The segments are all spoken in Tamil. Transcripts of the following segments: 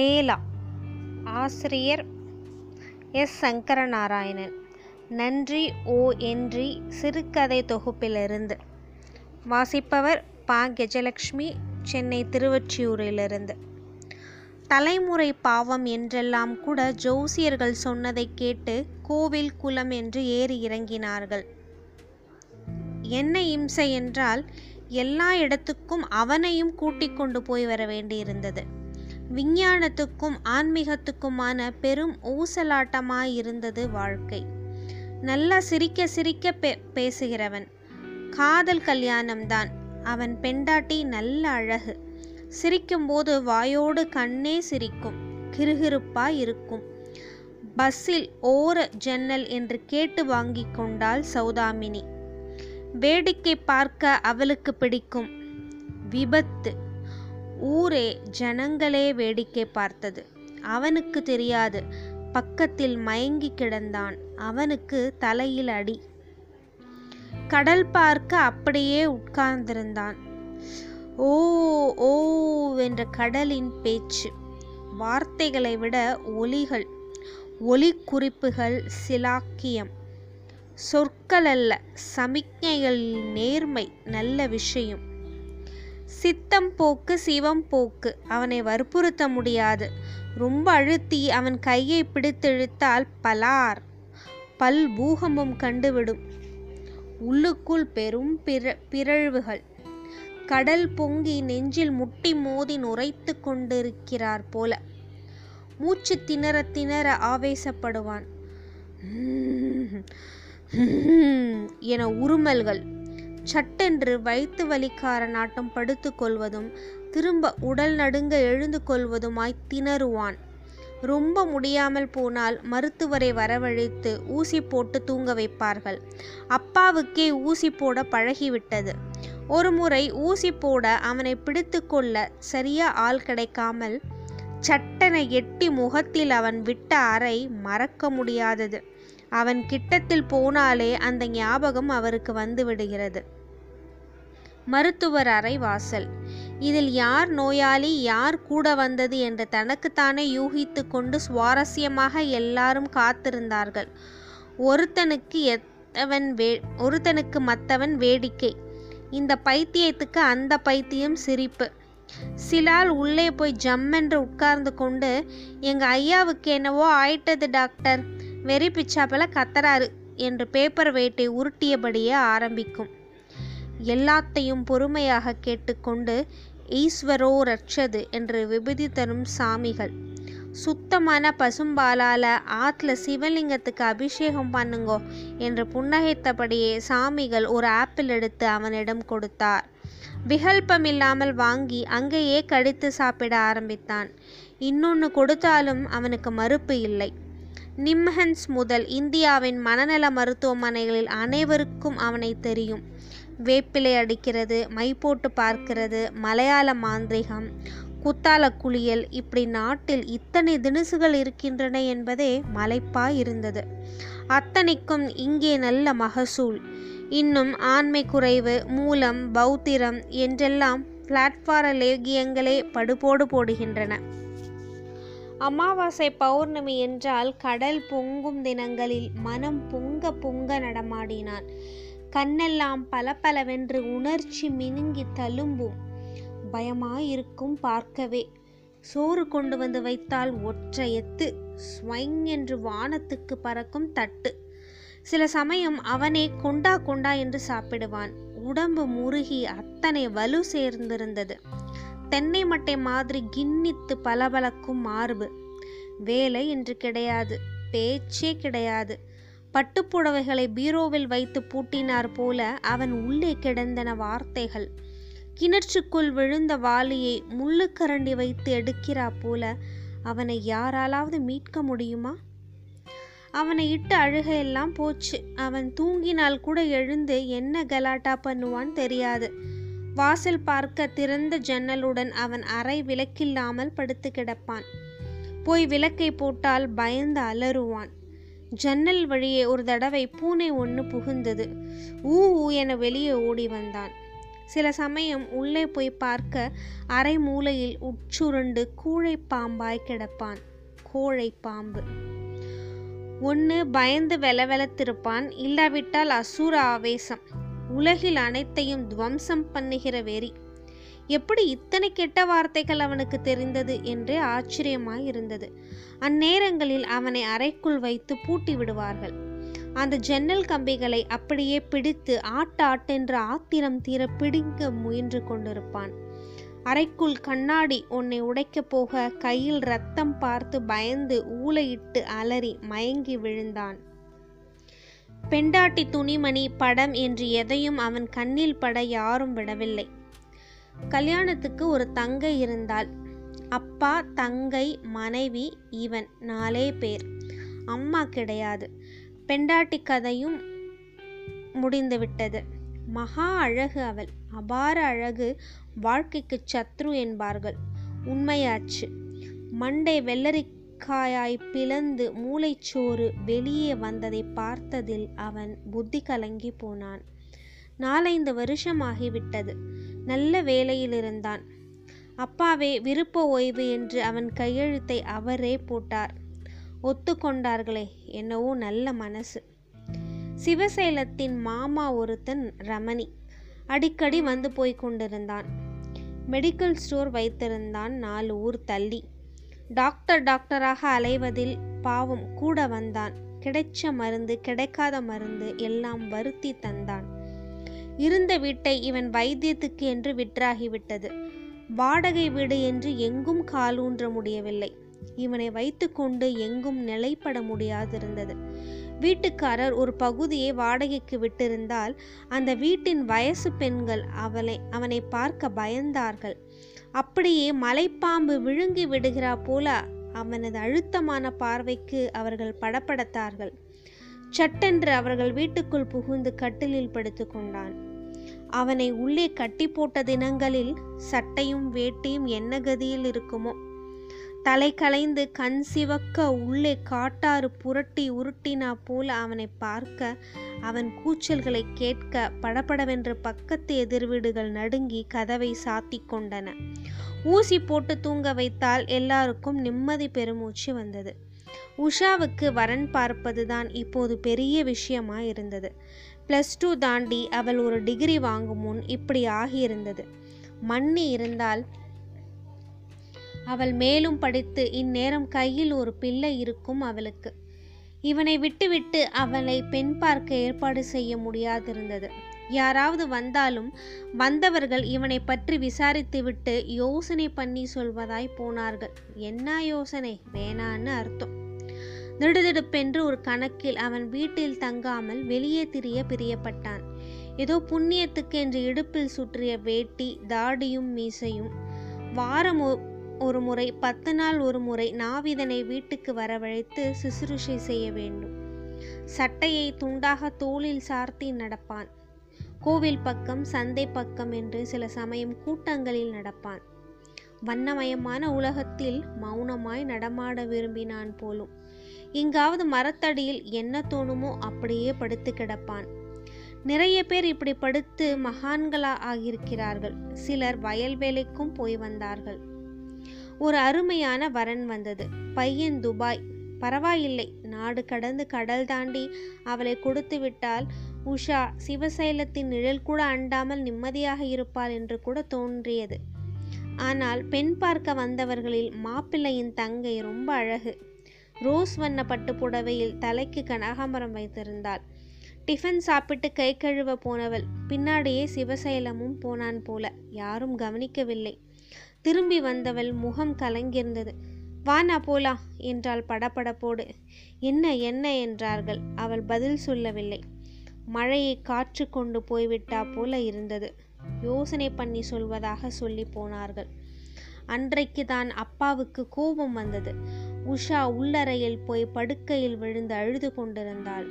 மேலா. ஆசிரியர் எஸ். சங்கரநாராயணன். நன்றி ஓ. என்றி சிறுகதை தொகுப்பிலிருந்து. வாசிப்பவர் பா. கெஜலக்ஷ்மி சென்னை திருவொற்றியூரிலிருந்து. தலைமுறை பாவம் என்றெல்லாம் கூட ஜோசியர்கள் சொன்னதை கேட்டு கோவில் குலம் என்று ஏறி இறங்கினார்கள். என்ன இம்சை என்றால் எல்லா இடத்துக்கும் அவனையும் கூட்டிக் கொண்டு போய் வர வேண்டியிருந்தது. விஞ்ஞானத்துக்கும் ஆன்மீகத்துக்குமான பெரும் ஊசலாட்டமாயிருந்தது வாழ்க்கை. நல்லா சிரிக்க சிரிக்க பே பேசுகிறவன். காதல் கல்யாணம்தான். அவன் பெண்டாட்டி நல்ல அழகு. சிரிக்கும்போது வாயோடு கண்ணே சிரிக்கும். கிருகிருப்பாய் இருக்கும். பஸ்ஸில் ஓர ஜன்னல் என்று கேட்டு வாங்கி கொண்டாள் சௌதாமினி. வேடிக்கை பார்க்க அவளுக்கு பிடிக்கும். விபத்து. ஊரே ஜனங்களே வேடிக்கை பார்த்தது. அவனுக்கு தெரியாது. பக்கத்தில் மயங்கி கிடந்தான். அவனுக்கு தலையில் அடி. கடல் பார்க்க அப்படியே உட்கார்ந்திருந்தான். ஓ ஓ என்ற கடலின் பேச்சு. வார்த்தைகளை விட ஒலிகள். ஒலி குறிப்புகள் சிலாக்கியம். சொற்கள் அல்ல சமிக்ஞைகள் நேர்மை நல்ல விஷயம். சித்தம் போக்கு சிவம் போக்கு. அவனை வற்புறுத்த முடியாது. ரொம்ப அழுத்தி அவன் கையை பிடித்திழுத்தால் பலார். பல் பூகம்பம் கண்டுவிடும். உள்ளுக்குள் பெரும் பிற பிறழ்வுகள். கடல் பொங்கி நெஞ்சில் முட்டி மோதி நுரைத்து கொண்டிருக்கிறார் போல. மூச்சு திணற திணற ஆவேசப்படுவான். என உருமல்கள் சட்டென்று வயிற்று வலிக்கார நாட்டம் படுத்து கொள்வதும் திரும்ப உடல் நடுங்க எழுந்து கொள்வதுமாய் திணறுவான். ரொம்ப முடியாமல் போனால் மருத்துவரை வரவழைத்து ஊசி போட்டு தூங்க வைப்பார்கள். அப்பாவுக்கே ஊசி போட பழகிவிட்டது. ஒருமுறை ஊசி போட அவனை பிடித்து கொள்ள சரியா ஆள் கிடைக்காமல் சட்டனை எட்டி முகத்தில் அவன் விட்ட அறை மறக்க முடியாதது. அவன் கிட்டத்தில் போனாலே அந்த ஞாபகம் அவருக்கு வந்து விடுகிறது. மருத்துவர் அறை வாசல். இதில் யார் நோயாளி யார் கூட வந்தது என்று தனக்குத்தானே யூகித்து கொண்டு சுவாரஸ்யமாக எல்லாரும் காத்திருந்தார்கள். ஒருத்தனுக்கு எத்தவன் வே ஒருத்தனுக்கு மற்றவன் வேடிக்கை. இந்த பைத்தியத்துக்கு அந்த பைத்தியம் சிரிப்பு. சிலால் உள்ளே போய் ஜம்மென்று உட்கார்ந்து கொண்டு எங்க ஐயாவுக்கு என்னவோ ஆயிட்டது டாக்டர். வெறி பிச்சாப்பில் கத்துறாரு என்று பேப்பர் வேட்டை உருட்டியபடியே ஆரம்பிக்கும். எல்லாத்தையும் பொறுமையாக கேட்டுக்கொண்டு ஈஸ்வரோ ரட்சது என்று விபதி தரும் சாமிகள். சுத்தமான பசும்பாலால் ஆற்றுல சிவலிங்கத்துக்கு அபிஷேகம் பண்ணுங்கோ என்று புன்னகைத்தபடியே சாமிகள் ஒரு ஆப்பிள் எடுத்து அவனிடம் கொடுத்தார். விகல்பம் இல்லாமல் வாங்கி அங்கேயே கடித்து சாப்பிட ஆரம்பித்தான். இன்னொன்று கொடுத்தாலும் அவனுக்கு மறுப்பு இல்லை. நிம்ஹன்ஸ் முதல் இந்தியாவின் மனநல மருத்துவமனைகளில் அனைவருக்கும் அவனை தெரியும். வேப்பிலை அடிக்கிறது மை போட்டு பார்க்கிறது மலையாள மாந்திரிகம் குத்தால குளியல் இப்படி நாட்டில் இத்தனை தினுசுகள் இருக்கின்றன என்பதே மலைப்பாய் இருந்தது. அத்தனைக்கும் இங்கே நல்ல மகசூல். இன்னும் ஆண்மை குறைவு மூலம் பௌத்திரம் என்றெல்லாம் பிளாட்பார லேகியங்களே படுபோடு போடுகின்றன. அமாவாசை பௌர்ணமி என்றால் கடல் பொங்கும் தினங்களில் மனம் பொங்க பொங்க நடமாடினான். கண்ணெல்லாம் பலபலவென்று உணர்ச்சி மினுங்கி தழும்பும். பயமாயிருக்கும் பார்க்கவே. சோறு கொண்டு வந்து வைத்தால் ஒற்றை எத்து ஸ்வைங் என்று வானத்துக்கு பறக்கும் தட்டு. சில சமயம் அவனே கொண்டா கொண்டா என்று சாப்பிடுவான். உடம்பு முருகி அத்தனை வலு சேர்ந்திருந்தது. தென்னை மட்டை மாதிரி கிண்ணித்து பளபளக்கும் மார்பு. வேலை என்று கிடையாது பேச்சே கிடையாது. பட்டுப்புடவைகளை பீரோவில் வைத்து பூட்டினார் போல அவன் உள்ளே கிடந்தன வார்த்தைகள். கிணற்றுக்குள் விழுந்த வாளியை முள்ளுக்கரண்டி வைத்து எடுக்கிறா போல அவனை யாராலாவது மீட்க முடியுமா? அவனை இட்டு அழுகையெல்லாம் போச்சு. அவன் தூங்கினால் கூட எழுந்து என்ன கலாட்டா பண்ணுவான் தெரியாது. வாசல் பார்க்க திறந்த ஜன்னலுடன் அவன் அறை விளக்கில்லாமல் படுத்து கிடப்பான். போய் விளக்கை போட்டால் பயந்து அலறுவான். ஜன்னல் வழியே ஒரு தடவை பூனை ஒன்று புகுந்தது. ஊ ஊ என வெளியே ஓடி வந்தான். சில சமயம் உள்ளே போய் பார்க்க அரை மூலையில் உட்சுருண்டு கூழை பாம்பாய் கிடப்பான். கோழை பாம்பு. ஒன்று பயந்து வெலவெலத்திருப்பான் இல்லாவிட்டால் அசுர ஆவேசம். உலகில் அனைத்தையும் துவம்சம் பண்ணுகிற வெறி. எப்படி இத்தனை கெட்ட வார்த்தைகள் அவனுக்கு தெரிந்தது என்றே ஆச்சரியமாய் இருந்தது. அந்நேரங்களில் அவனை அறைக்குள் வைத்து பூட்டி விடுவார்கள். அந்த ஜன்னல் கம்பிகளை அப்படியே பிடித்து ஆட்ட ஆட்டென்று ஆத்திரம் தீர பிடிங்க முயன்று கொண்டிருப்பான். அறைக்குள் கண்ணாடி உன்னை உடைக்கப் போக கையில் ரத்தம் பார்த்து பயந்து ஊளையிட்டு அலறி மயங்கி விழுந்தான். பெண்டாட்டி துணிமணி படம் என்று எதையும் அவன் கண்ணில் பட யாரும் விடவில்லை. கல்யாணத்துக்கு ஒரு தங்கை இருந்தாள். அப்பா தங்கை மனைவி இவன் நாலே பேர். அம்மா கிடையாது. பெண்டாட்டி கதையும் முடிந்துவிட்டது மகா அழகு அவள். அபார அழகு வாழ்க்கைக்கு சத்ரு என்பார்கள். உண்மையாச்சு. மண்டை வெள்ளரிக்காயாய் பிளந்து மூளைச்சோறு வெளியே வந்ததை பார்த்ததில் அவன் புத்தி கலங்கி போனான். நாலைந்து வருஷமாகிவிட்டது. நல்ல வேலையில் இருந்தான் அப்பாவே விருப்ப ஓய்வு என்று அவன் கையெழுத்தை அவரே போட்டார். ஒத்துக்கொண்டார்களே என்னவோ நல்ல மனசு. சிவசேலத்தின் மாமா ஒருத்தன் ரமணி அடிக்கடி வந்து போய் கொண்டிருந்தான். மெடிக்கல் ஸ்டோர் வைத்திருந்தான் நாலு ஊர் தள்ளி. டாக்டர் டாக்டராக அலைவதில் பாவம் கூட வந்தான். கிடைச்ச மருந்து கிடைக்காத மருந்து எல்லாம் வருத்தி தந்தான். இருந்த வீட்டை இவன் வைத்தியத்துக்கு என்று விற்றாகிவிட்டது. வாடகை வீடு என்று எங்கும் காலூன்ற முடியவில்லை. இவனை வைத்துக்கொண்டு எங்கும் நிலைப்பட முடியாதிருந்தது. வீட்டுக்காரர் ஒரு பகுதியை வாடகைக்கு விட்டிருந்தால் அந்த வீட்டின் வயசு பெண்கள் அவளை அவனை பார்க்க பயந்தார்கள். அப்படியே மலைப்பாம்பு விழுங்கி விடுகிறா போல அவனது அழுத்தமான பார்வைக்கு அவர்கள் படப்படத்தார்கள் சட்டென்று அவர்கள் வீட்டுக்குள் புகுந்து கட்டிலில் படுத்துக்கொண்டான். அவனை உள்ளே கட்டி போட்ட தினங்களில் சட்டையும் வேட்டியும் என்ன கதியில் இருக்குமோ? தலை கலைந்து கண் சிவக்க உள்ளே காட்டாறு புரட்டி உருட்டினா போல அவனை பார்க்க அவன் கூச்சல்களை கேட்க படபடவென்று பக்கத்து எதிர்வீடுகள் நடுங்கி கதவை சாத்தி கொண்டன. ஊசி போட்டு தூங்க வைத்தால் எல்லாருக்கும் நிம்மதி பெருமூச்சு வந்தது. உஷாவுக்கு வரன் பார்ப்பதுதான் இப்போது பெரிய விஷயமா இருந்தது ப்ளஸ் டூ தாண்டி அவள் ஒரு டிகிரி வாங்கும் முன் இப்படி ஆகியிருந்தது. மண்ணி இருந்தால் அவள் மேலும் படித்து இந்நேரம் கையில் ஒரு பிள்ளை இருக்கும் அவளுக்கு. இவனை விட்டுவிட்டு அவளை பெண் பார்க்க ஏற்பாடு செய்ய முடியாதிருந்தது. யாராவது வந்தாலும் வந்தவர்கள் இவனை பற்றி விசாரித்துவிட்டு யோசனை பண்ணி சொல்வதாய் போனார்கள். என்ன யோசனை? வேணான்னு அர்த்தம். திடுதிடுப்பென்று ஒரு கணக்கில் அவன் வீட்டில் தங்காமல் வெளியே திரிய பிரியப்பட்டான். ஏதோ புண்ணியத்துக்கு என்று இடுப்பில் சுற்றிய வேட்டி தாடியும் மீசையும் வாரம் ஒ- ஒரு முறை பத்து நாள் ஒரு முறை நாவிதனை வீட்டுக்கு வரவழைத்து சிசுருஷை செய்ய வேண்டும். சட்டையை துண்டாக தோளில் சார்த்தி நடப்பான். கோவில் பக்கம் சந்தை பக்கம் என்று சில சமயம் கூட்டங்களில் நடப்பான். வண்ணமயமான உலகத்தில் மௌனமாய் நடமாட விரும்பினான் போலும். எங்காவது மரத்தடியில் என்ன தோணுமோ அப்படியே படுத்து கிடப்பான். நிறைய பேர் இப்படி படுத்து மகான்களா ஆகியிருக்கிறார்கள். சிலர் வயல் வேலைக்கும் போய் வந்தார்கள். ஒரு அருமையான வரன் வந்தது. பையன் துபாய். பரவாயில்லை நாடு கடந்து கடல் தாண்டி அவளை கொடுத்து விட்டால் உஷா சிவசைலத்தின் நிழல் கூட அண்டாமல் நிம்மதியாக இருப்பாள் என்று கூட தோன்றியது. ஆனால் பெண் பார்க்க வந்தவர்களில் மாப்பிள்ளையின் தங்கை ரொம்ப அழகு. ரோஸ் வண்ண பட்டு புடவையில் தலைக்கு கனகாம்பரம் வைத்திருந்தாள். டிஃபன் சாப்பிட்டு கை கழுவ போனவள் பின்னாடியே சிவசைலமும் போனான் போல. யாரும் கவனிக்கவில்லை. திரும்பி வந்தவள் முகம் கலங்கியிருந்தது. வானா போலா என்றாள் படபடப்போடு. என்ன என்ன என்றார்கள். அவள் பதில் சொல்லவில்லை. மழையை காற்று கொண்டு போய்விட்டா போல இருந்தது. யோசனை பண்ணி சொல்வதாக சொல்லி போனார்கள். அன்றைக்கு தான் அப்பாவுக்கு கோபம் வந்தது. உஷா உள்ளறையில் போய் படுக்கையில் விழுந்து அழுது கொண்டிருந்தாள்.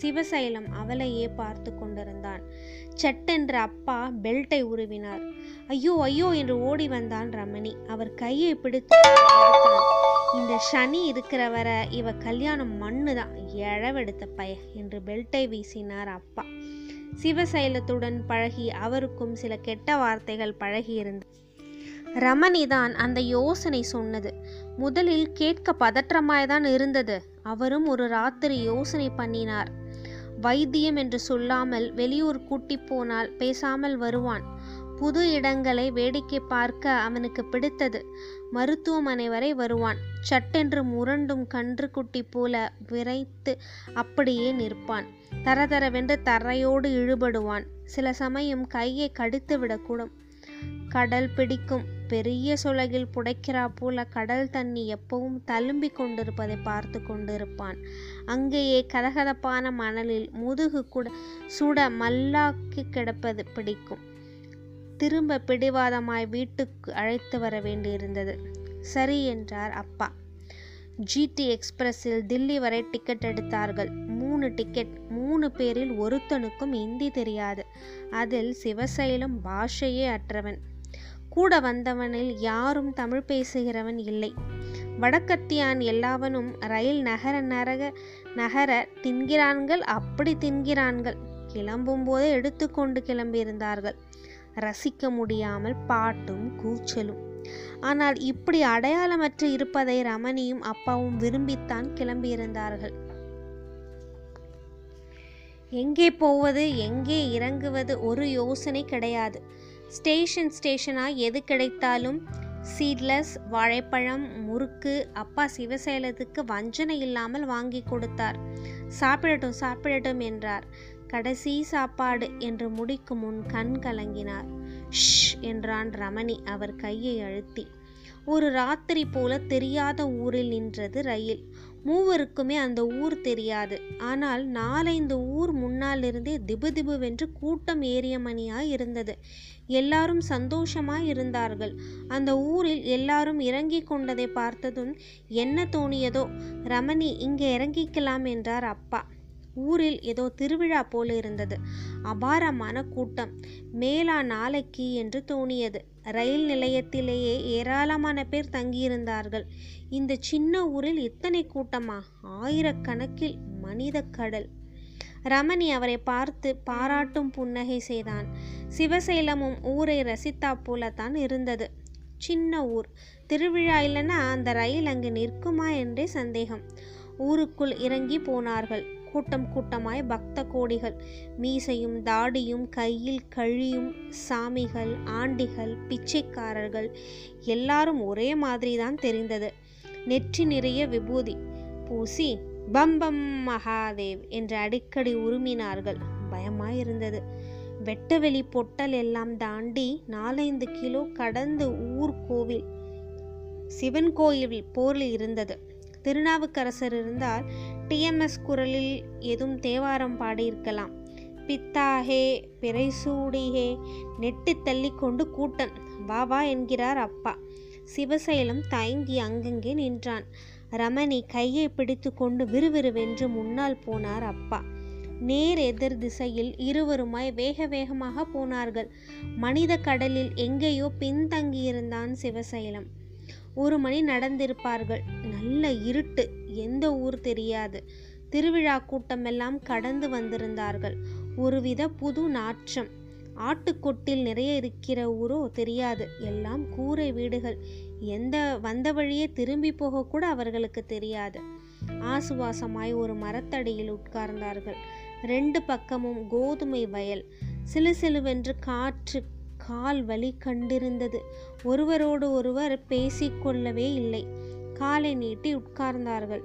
சிவசைலம் அவளையே பார்த்து கொண்டிருந்தான். சட்டென்று அப்பா பெல்ட்டை உருவினார். ஐயோ ஐயோ என்று ஓடி வந்தான் ரமணி. அவர் கையை பிடித்து இந்த சனி இருக்கிற வர இவ கல்யாணம் மண்ணு தான் எழவெடுத்த பய என்று பெல்ட்டை வீசினார் அப்பா. சிவசைலத்துடன் பழகி அவருக்கும் சில கெட்ட வார்த்தைகள் பழகியிருந்தார் ரமணி தான் அந்த யோசனை சொன்னது. முதலில் கேட்க பதற்றமாய்தான் இருந்தது. அவரும் ஒரு ராத்திரி யோசனை பண்ணினார். வைத்தியம் என்று சொல்லாமல் வெளியூர் கூட்டி போனால் பேசாமல் வருவான். புது இடங்களை வேடிக்கை பார்க்க அவனுக்கு பிடித்தது. மருத்துவமனை வரை வருவான். சட்டென்று முரண்டும் கன்று குட்டி போல விரைத்து அப்படியே நிற்பான். தரதரவென்று தரையோடு இழுபடுவான். சில சமயம் கையை கடித்து விடக்கூடும் கடல் பிடிக்கும். பெரிய சுலகில் புடைக்கிறா போல கடல் தண்ணி எப்பவும் தழும்பி கொண்டிருப்பதை பார்த்து கொண்டிருப்பான். அங்கேயே கதகதப்பான மணலில் முதுகு கூட சுட மல்லாக்கி கிடப்பது பிடிக்கும். திரும்ப பிடிவாதமாய் வீட்டுக்கு அழைத்து வர வேண்டியிருந்தது. சரி என்றார் அப்பா. ஜிடி எக்ஸ்பிரஸில் தில்லி வரை டிக்கெட் எடுத்தார்கள். மூணு டிக்கெட் மூணு பேரில் ஒருத்தனுக்கும் இந்தி தெரியாது. அதில் சிவசைலம் பாஷையே அற்றவன். கூட வந்தவனில் யாரும் தமிழ் பேசுகிறவன் இல்லை. வடக்கத்தியான் எல்லாவனும் ரயில் நகர நரக நகர தின்கிறான்கள் அப்படி தின்கிறான்கள். கிளம்பும் போதே எடுத்துக்கொண்டு கிளம்பியிருந்தார்கள். ரசிக்க முடியாமல் பாட்டும் கூச்சலும். ஆனால் இப்படி அடையாளமற்று இருப்பதை ரமணியும் அப்பாவும் விரும்பித்தான் கிளம்பியிருந்தார்கள். எங்கே போவது எங்கே இறங்குவது ஒரு யோசனை கிடையாது. ஸ்டேஷன் ஸ்டேஷனாக எது கிடைத்தாலும் சீட்லெஸ் வாழைப்பழம் முறுக்கு அப்பா சிவசேலத்துக்கு வஞ்சனை இல்லாமல் வாங்கி கொடுத்தார். சாப்பிடட்டும் சாப்பிடட்டும் என்றார். கடைசி சாப்பாடு என்று முடிக்கும் முன் கண் கலங்கினார். ஷ் என்றான் ரமணி அவர் கையை அழுத்தி. ஒரு ராத்திரி போல தெரியாத ஊரில் நின்றது ரயில். மூவருக்குமே அந்த ஊர் தெரியாது. ஆனால் நாலைந்து ஊர் முன்னாலிருந்தே திபு திபுவென்று கூட்டம் ஏறிய மணியாய் இருந்தது. எல்லாரும் சந்தோஷமாய் இருந்தார்கள். அந்த ஊரில் எல்லாரும் இறங்கி கொண்டதை பார்த்ததும் என்ன தோணியதோ ரமணி இங்கே இறங்கிக்கலாம் என்றார் அப்பா. ஊரில் ஏதோ திருவிழா போல இருந்தது. அபாரமான கூட்டம். மேலா நாளைக்கு என்று தோணியது. ரயில் நிலையத்திலேயே ஏராளமான பேர் தங்கியிருந்தார்கள். இந்த சின்ன ஊரில் இத்தனை கூட்டமா? ஆயிரக்கணக்கில் மனித கடல். ரமணி அவரை பார்த்து பாராட்டும் புன்னகை செய்தான். சிவசேலமும் ஊரை ரசித்தா போலத்தான் இருந்தது. சின்ன ஊர். திருவிழா இல்லைன்னா அந்த ரயில் அங்கு நிற்குமா என்றே சந்தேகம். ஊருக்குள் இறங்கி போனார்கள். கூட்டம் கூட்டமாய் பக்த கோடிகள் மீசையும் தாடியும் கையில் கழியும் சாமிகள் ஆண்டிகள் பிச்சைக்காரர்கள் எல்லாரும் ஒரே மாதிரி தான் தெரிந்தது. நெற்றி நிறைய விபூதி பூசி பம்பம் மகாதேவ் என்று அடிக்கடி உருமினார்கள். பயமாயிருந்தது வெட்டவெளி பொட்டல் எல்லாம் தாண்டி நாலைந்து கிலோ கடந்து ஊர் கோவில் சிவன் கோயில் போரில் இருந்தது. திருநாவுக்கரசர் இருந்தால் டிஎம்எஸ் குரலில் எதுவும் தேவாரம் பாடியிருக்கலாம். பித்தாகே பிறைசூடிகே நெட்டு தள்ளி கொண்டு கூட்டன் வா வா என்கிறார் அப்பா. சிவசைலம் தயங்கி அங்கங்கே நின்றான். ரமணி கையை பிடித்து கொண்டு விறுவிறுவென்று முன்னால் போனார் அப்பா. நேர் எதிர் திசையில் இருவருமாய் வேக வேகமாக போனார்கள். மனித கடலில் எங்கேயோ பின்தங்கியிருந்தான் சிவசைலம். ஒரு மணி நடந்திருப்பார்கள். நல்ல இருட்டு. எந்த ஊர் தெரியாது. திருவிழா கூட்டமெல்லாம் கடந்து வந்திருந்தார்கள். ஒருவித புது நாற்றம். ஆட்டுக்கொட்டில் நிறைய இருக்கிற ஊரோ தெரியாது. எல்லாம் கூரை வீடுகள். எந்த வந்த வழியே திரும்பி போக கூட அவர்களுக்கு தெரியாது. ஆசுவாசமாய் ஒரு மரத்தடியில் உட்கார்ந்தார்கள். ரெண்டு பக்கமும் கோதுமை வயல். சிலு சிலுவென்று காற்று கால் வலி கண்டிருந்தது. ஒருவரோடு ஒருவர் பேசிக்கொள்ளவே இல்லை. காலை நீட்டி உட்கார்ந்தார்கள்.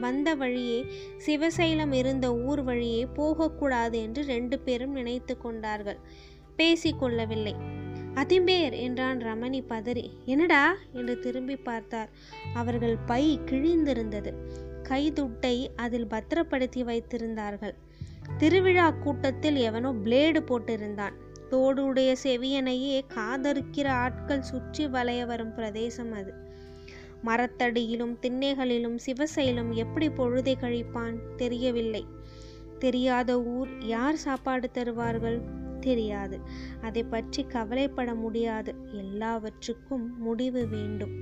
வந்த வழியே சிவசைலம் இருந்த ஊர் வழியே போகக்கூடாது என்று ரெண்டு பேரும் நினைத்து கொண்டார்கள். பேசிக்கொள்ளவில்லை அதிம்பேர் என்றான் ரமணி பதறி. என்னடா? என்று திரும்பி பார்த்தார். அவர்கள் பை கிழிந்திருந்தது. கைதுட்டை அதில் பத்திரப்படுத்தி வைத்திருந்தார்கள். திருவிழா கூட்டத்தில் எவனோ பிளேடு போட்டிருந்தான். தோடுடைய செவியனையே காதறுக்கிற ஆட்கள் சுற்றி வளைய வரும் பிரதேசம் அது. மரத்தடியிலும் திண்ணைகளிலும் சிவசைலும் எப்படி பொழுதை கழிப்பான் தெரியவில்லை. தெரியாத ஊர் யார் சாப்பாடு தருவார்கள் தெரியாது. அதை பற்றி கவலைப்பட முடியாது. எல்லாவற்றுக்கும் முடிவு வேண்டும்.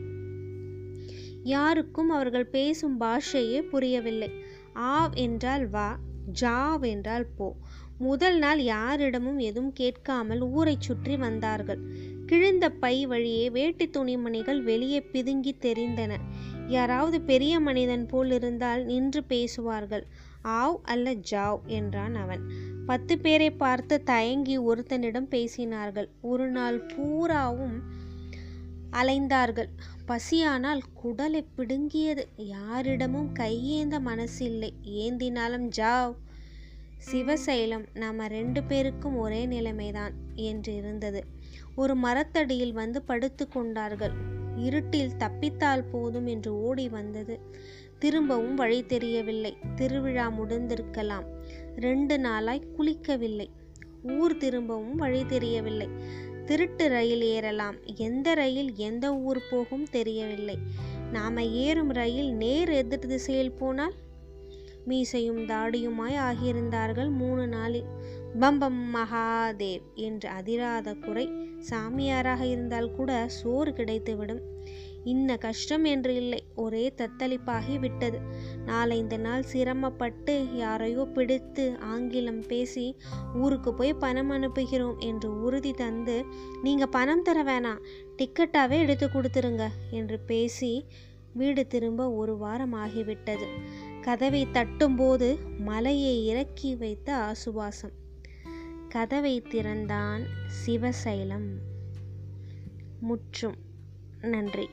யாருக்கும் அவர்கள் பேசும் பாஷையே புரியவில்லை. ஆவ் என்றால் வா ஜாவ் என்றால் போ. முதல் நாள் யாரிடமும் எதுவும் கேட்காமல் ஊரைச் சுற்றி வந்தார்கள். கிழிந்த பை வழியே வேட்டி துணிமணிகள் வெளியே பிதுங்கி தெரிந்தன. யாராவது பெரிய மனிதன் போல் இருந்தால் நின்று பேசுவார்கள். ஆவ் அல்ல ஜாவ் என்றான் அவன். பத்து பேரை பார்த்து தயங்கி ஒருத்தனிடம் பேசினார்கள். ஒரு நாள் பூராவும் அலைந்தார்கள். பசியானால் குடலை பிடுங்கியது. யாரிடமும் கையேந்த மனசில்லை. ஏந்தினாலும் ஜாவ் சிவசைலம் நாம ரெண்டு பேருக்கும் ஒரே நிலைமைதான் என்று இருந்தது. ஒரு மரத்தடியில் வந்து படுத்து கொண்டார்கள். இருட்டில் தப்பித்தால் போதும் என்று ஓடி வந்தது. திரும்பவும் வழி தெரியவில்லை. திருவிழா முடிந்திருக்கலாம். ரெண்டு நாளாய் குளிக்கவில்லை. ஊர் திரும்பவும் வழி தெரியவில்லை. திருட்டு ரயில் ஏறலாம். எந்த ரயில் எந்த ஊர் போகும் தெரியவில்லை. நாம ஏறும் ரயில் நேர் எதிர் திசையில் போனால் மீசையும் தாடியுமாய் ஆகியிருந்தார்கள் மூணு நாளில். பம்பம் மகாதேவ் என்று அதிராத குறை சாமியாராக இருந்தால் கூட சோறு கிடைத்துவிடும். இன்ன கஷ்டம் என்று இல்லை ஒரே தத்தளிப்பாகி விட்டது. நாலைந்து நாள் சிரமப்பட்டு யாரையோ பிடித்து ஆங்கிலம் பேசி ஊருக்கு போய் பணம் அனுப்புகிறோம் என்று உறுதி தந்து நீங்க பணம் தர வேணாம் டிக்கெட்டாவே எடுத்து கொடுத்துருங்க என்று பேசி வீடு திரும்ப ஒரு வாரம் ஆகிவிட்டது. கதவை தட்டும்போது மலையை இறக்கி வைத்த ஆசுவாசம். கதவை திறந்தான் சிவசைலம். முற்றும் நன்றி.